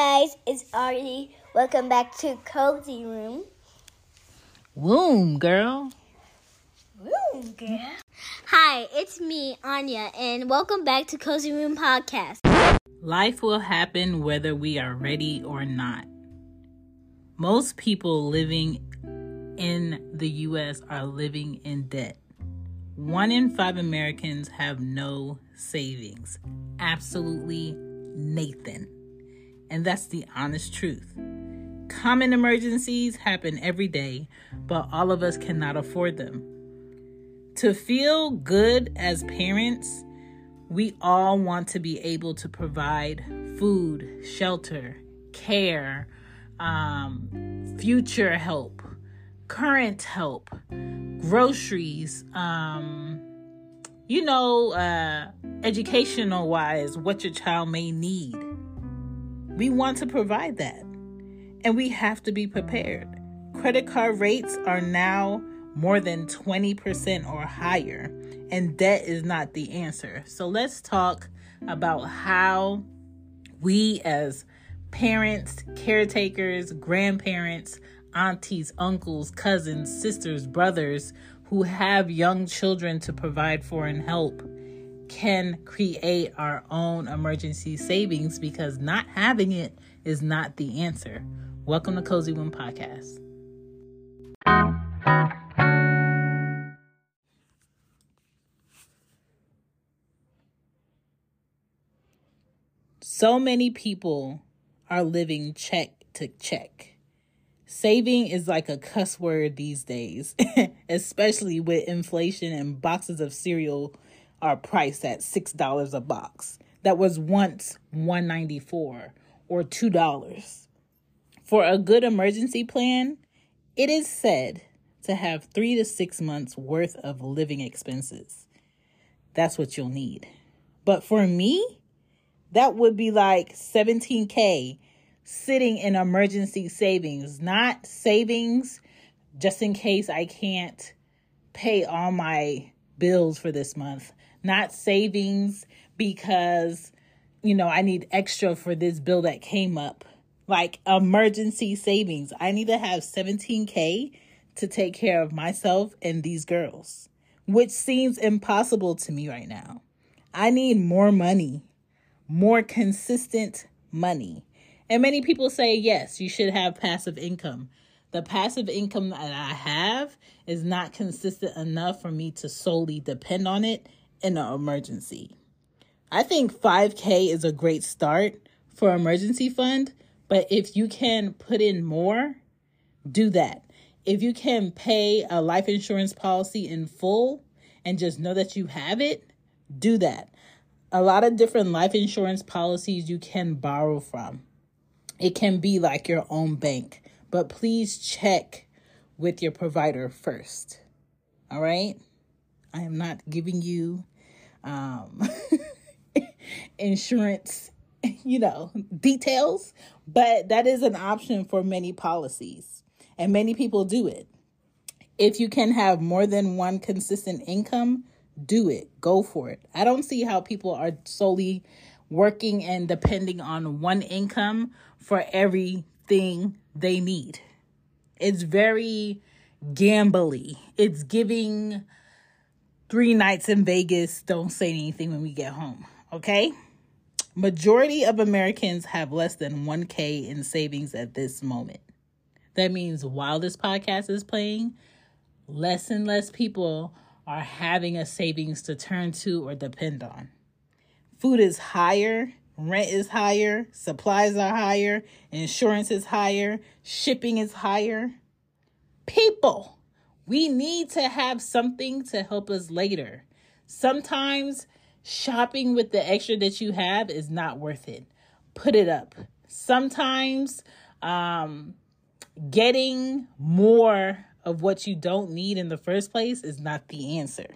Guys, it's Artie. Welcome back to Cozy Room. Womb, girl. Woo, girl. Hi, it's me, Anya, and welcome back to Cozy Womb Podcast. Life will happen whether we are ready or not. Most people living in the U.S. are living in debt. One in five Americans have no savings. Absolutely Nathan. And that's the honest truth. Common emergencies happen every day, but all of us cannot afford them. To feel good as parents, we all want to be able to provide food, shelter, care, um, future help, current help, groceries, um, you know, uh, educational wise, what your child may need. We want to provide that. And we have to be prepared. Credit card rates are now more than 20% or higher, and debt is not the answer. So let's talk about how we, as parents, caretakers, grandparents, aunties, uncles, cousins, sisters, brothers who have young children to provide for and help can create our own emergency savings because not having it is not the answer. Welcome to Cozy Womb Podcast. So many people are living check to check. Saving is like a cuss word these days, especially with inflation and boxes of cereal are priced at $6 a box. That was once 194 or $2. For a good emergency plan, it is said to have 3 to 6 months worth of living expenses. That's what you'll need. But for me, that would be like 17k sitting in emergency savings, not savings just in case I can't pay all my bills for this month, not savings because, you know, I need extra for this bill that came up. Like emergency savings. I need to have 17K to take care of myself and these girls, which seems impossible to me right now. I need more money, more consistent money. And many people say, yes, you should have passive income. The passive income that I have is not consistent enough for me to solely depend on it in an emergency. I think 5K is a great start for emergency fund, but if you can put in more, do that. If you can pay a life insurance policy in full and just know that you have it, do that. A lot of different life insurance policies you can borrow from. It can be like your own bank, but please check with your provider first. All right? I am not giving you um, insurance, you know, details, but that is an option for many policies, and many people do it. If you can have more than one consistent income, do it. Go for it. I don't see how people are solely working and depending on one income for everything they need. It's very gambly. It's giving three nights in Vegas, don't say anything when we get home, okay? Majority of Americans have less than 1K in savings at this moment. That means while this podcast is playing, less and less people are having a savings to turn to or depend on. Food is higher, rent is higher, supplies are higher, insurance is higher, shipping is higher. People, we need to have something to help us later. Sometimes shopping with the extra that you have is not worth it. Put it up. Sometimes um, getting more of what you don't need in the first place is not the answer.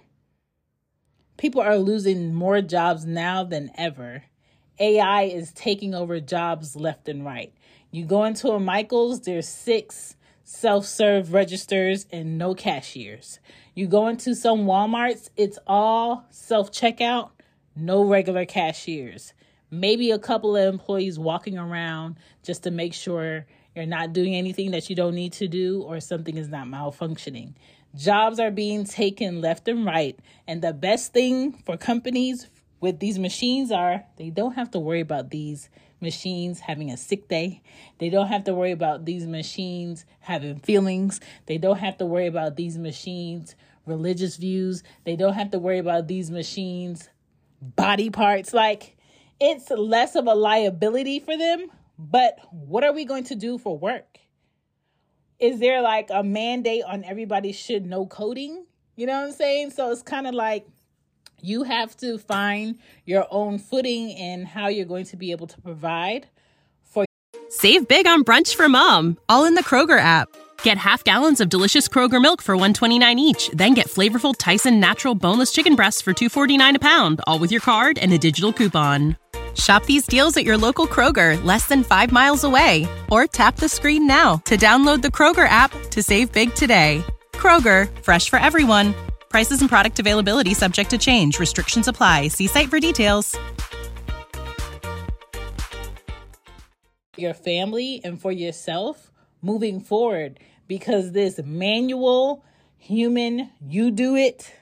People are losing more jobs now than ever. AI is taking over jobs left and right. You go into a Michaels, there's six self serve registers and no cashiers. You go into some Walmarts, it's all self checkout, no regular cashiers. Maybe a couple of employees walking around just to make sure you're not doing anything that you don't need to do or something is not malfunctioning. Jobs are being taken left and right. And the best thing for companies with these machines are they don't have to worry about these machines having a sick day. They don't have to worry about these machines having feelings. They don't have to worry about these machines religious views. They don't have to worry about these machines body parts like it's less of a liability for them but what are we going to do for work? Is there like a mandate on everybody should know coding? You know what I'm saying? So it's kind of like you have to find your own footing in how you're going to be able to provide for Save big on brunch for mom, all in the Kroger app. Get half gallons of delicious Kroger milk for 129 each, then get flavorful Tyson natural boneless chicken breasts for 249 a pound, all with your card and a digital coupon. Shop these deals at your local Kroger, less than five miles away. Or tap the screen now to download the Kroger app to save big today. Kroger, fresh for everyone. Prices and product availability subject to change. Restrictions apply. See site for details. Your family and for yourself moving forward because this manual, human, you do it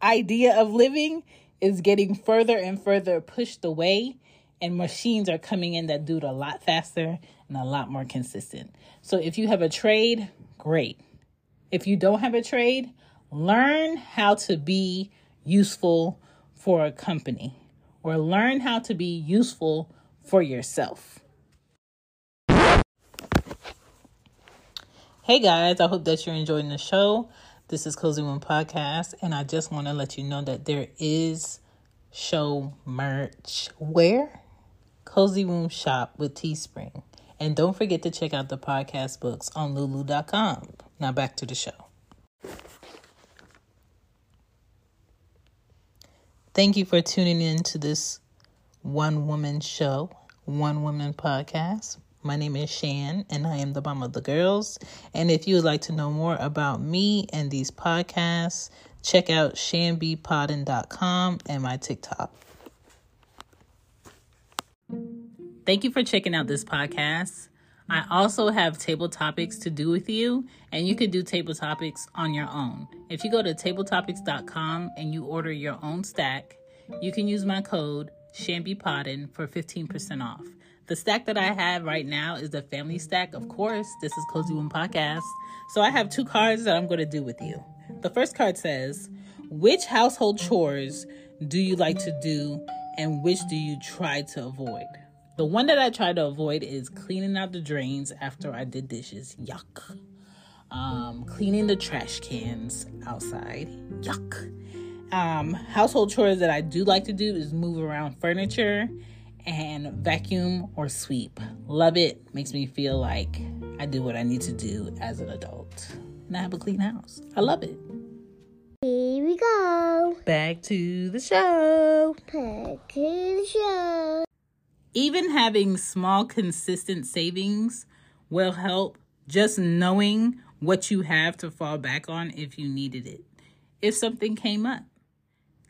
idea of living is getting further and further pushed away, and machines are coming in that do it a lot faster and a lot more consistent. So if you have a trade, great. If you don't have a trade, learn how to be useful for a company or learn how to be useful for yourself. Hey guys, I hope that you're enjoying the show. This is Cozy Womb Podcast, and I just want to let you know that there is show merch. Where? Cozy Womb Shop with Teespring. And don't forget to check out the podcast books on lulu.com. Now back to the show. Thank you for tuning in to this one woman show, one woman podcast. My name is Chan, and I am the mom of the girls. And if you would like to know more about me and these podcasts, check out chanbepoddin.com and my TikTok. Thank you for checking out this podcast. I also have table topics to do with you, and you can do table topics on your own. If you go to tabletopics.com and you order your own stack, you can use my code chanbepoddin for 15% off. The stack that I have right now is the family stack. Of course, this is Cozy Womb Podcast. So I have two cards that I'm going to do with you. The first card says, Which household chores do you like to do and which do you try to avoid? The one that I try to avoid is cleaning out the drains after I did dishes. Yuck. Um, cleaning the trash cans outside. Yuck. Um, household chores that I do like to do is move around furniture and vacuum or sweep. Love it. Makes me feel like I do what I need to do as an adult. And I have a clean house. I love it. Here we go. Back to the show. Back to the show. Even having small, consistent savings will help just knowing what you have to fall back on if you needed it. If something came up,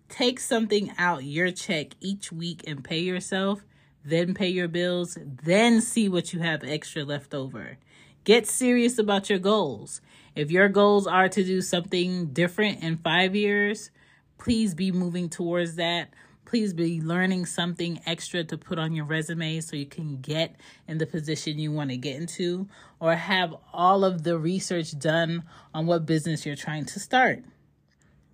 Take something out your check each week and pay yourself, then pay your bills, then see what you have extra left over. Get serious about your goals. If your goals are to do something different in five years, please be moving towards that. Please be learning something extra to put on your resume so you can get in the position you want to get into, or have all of the research done on what business you're trying to start.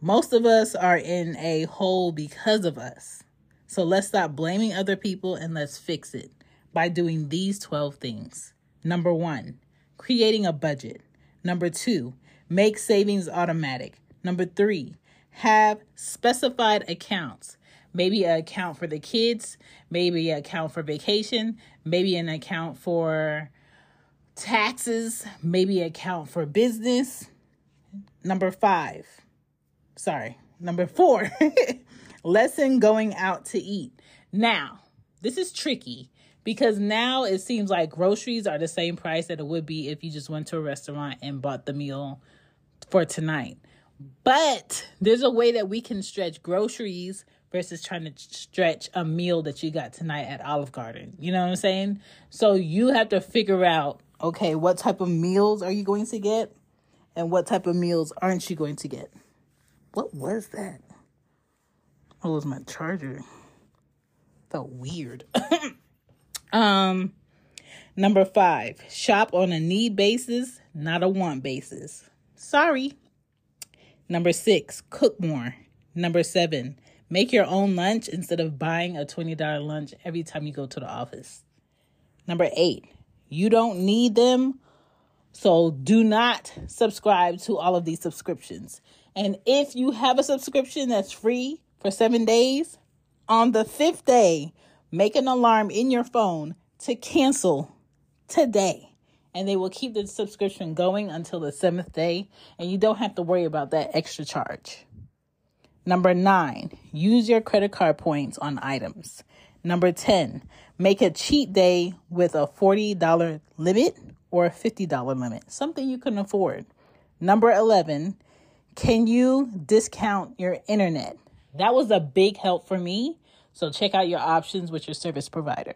Most of us are in a hole because of us. So let's stop blaming other people and let's fix it by doing these 12 things. Number one, creating a budget. Number two, make savings automatic. Number three, have specified accounts. Maybe an account for the kids, maybe an account for vacation, maybe an account for taxes, maybe an account for business. Number five, sorry, number four, lesson going out to eat. Now, this is tricky because now it seems like groceries are the same price that it would be if you just went to a restaurant and bought the meal for tonight. But there's a way that we can stretch groceries versus trying to stretch a meal that you got tonight at Olive Garden. You know what I'm saying? So you have to figure out okay, what type of meals are you going to get and what type of meals aren't you going to get? What was that? Oh, it was my charger. Felt weird. um, number five, shop on a need basis, not a want basis. Sorry. Number six, cook more. Number seven, make your own lunch instead of buying a $20 lunch every time you go to the office. Number eight, you don't need them. So do not subscribe to all of these subscriptions. And if you have a subscription that's free for seven days, on the fifth day, make an alarm in your phone to cancel today. And they will keep the subscription going until the seventh day, and you don't have to worry about that extra charge. Number nine, use your credit card points on items. Number 10, make a cheat day with a $40 limit or a $50 limit, something you can afford. Number 11, can you discount your internet? That was a big help for me. So check out your options with your service provider.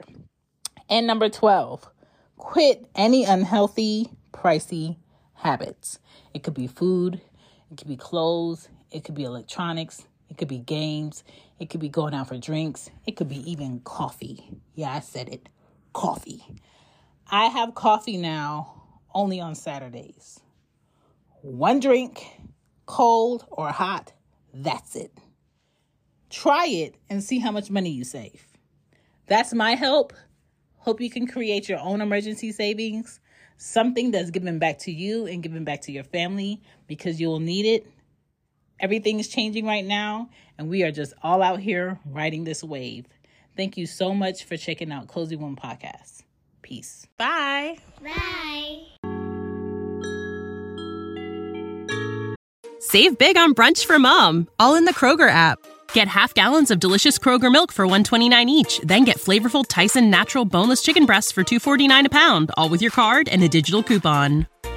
And number 12, quit any unhealthy, pricey habits. It could be food, it could be clothes, it could be electronics, it could be games, it could be going out for drinks, it could be even coffee. Yeah, I said it coffee. I have coffee now only on Saturdays. One drink, cold or hot, that's it. Try it and see how much money you save. That's my help. Hope you can create your own emergency savings, something that's given back to you and given back to your family because you will need it. Everything is changing right now, and we are just all out here riding this wave. Thank you so much for checking out Cozy Womb Podcast. Peace. Bye. Bye. Save big on brunch for mom, all in the Kroger app. Get half gallons of delicious Kroger milk for 129 each, then get flavorful Tyson natural boneless chicken breasts for 249 a pound, all with your card and a digital coupon.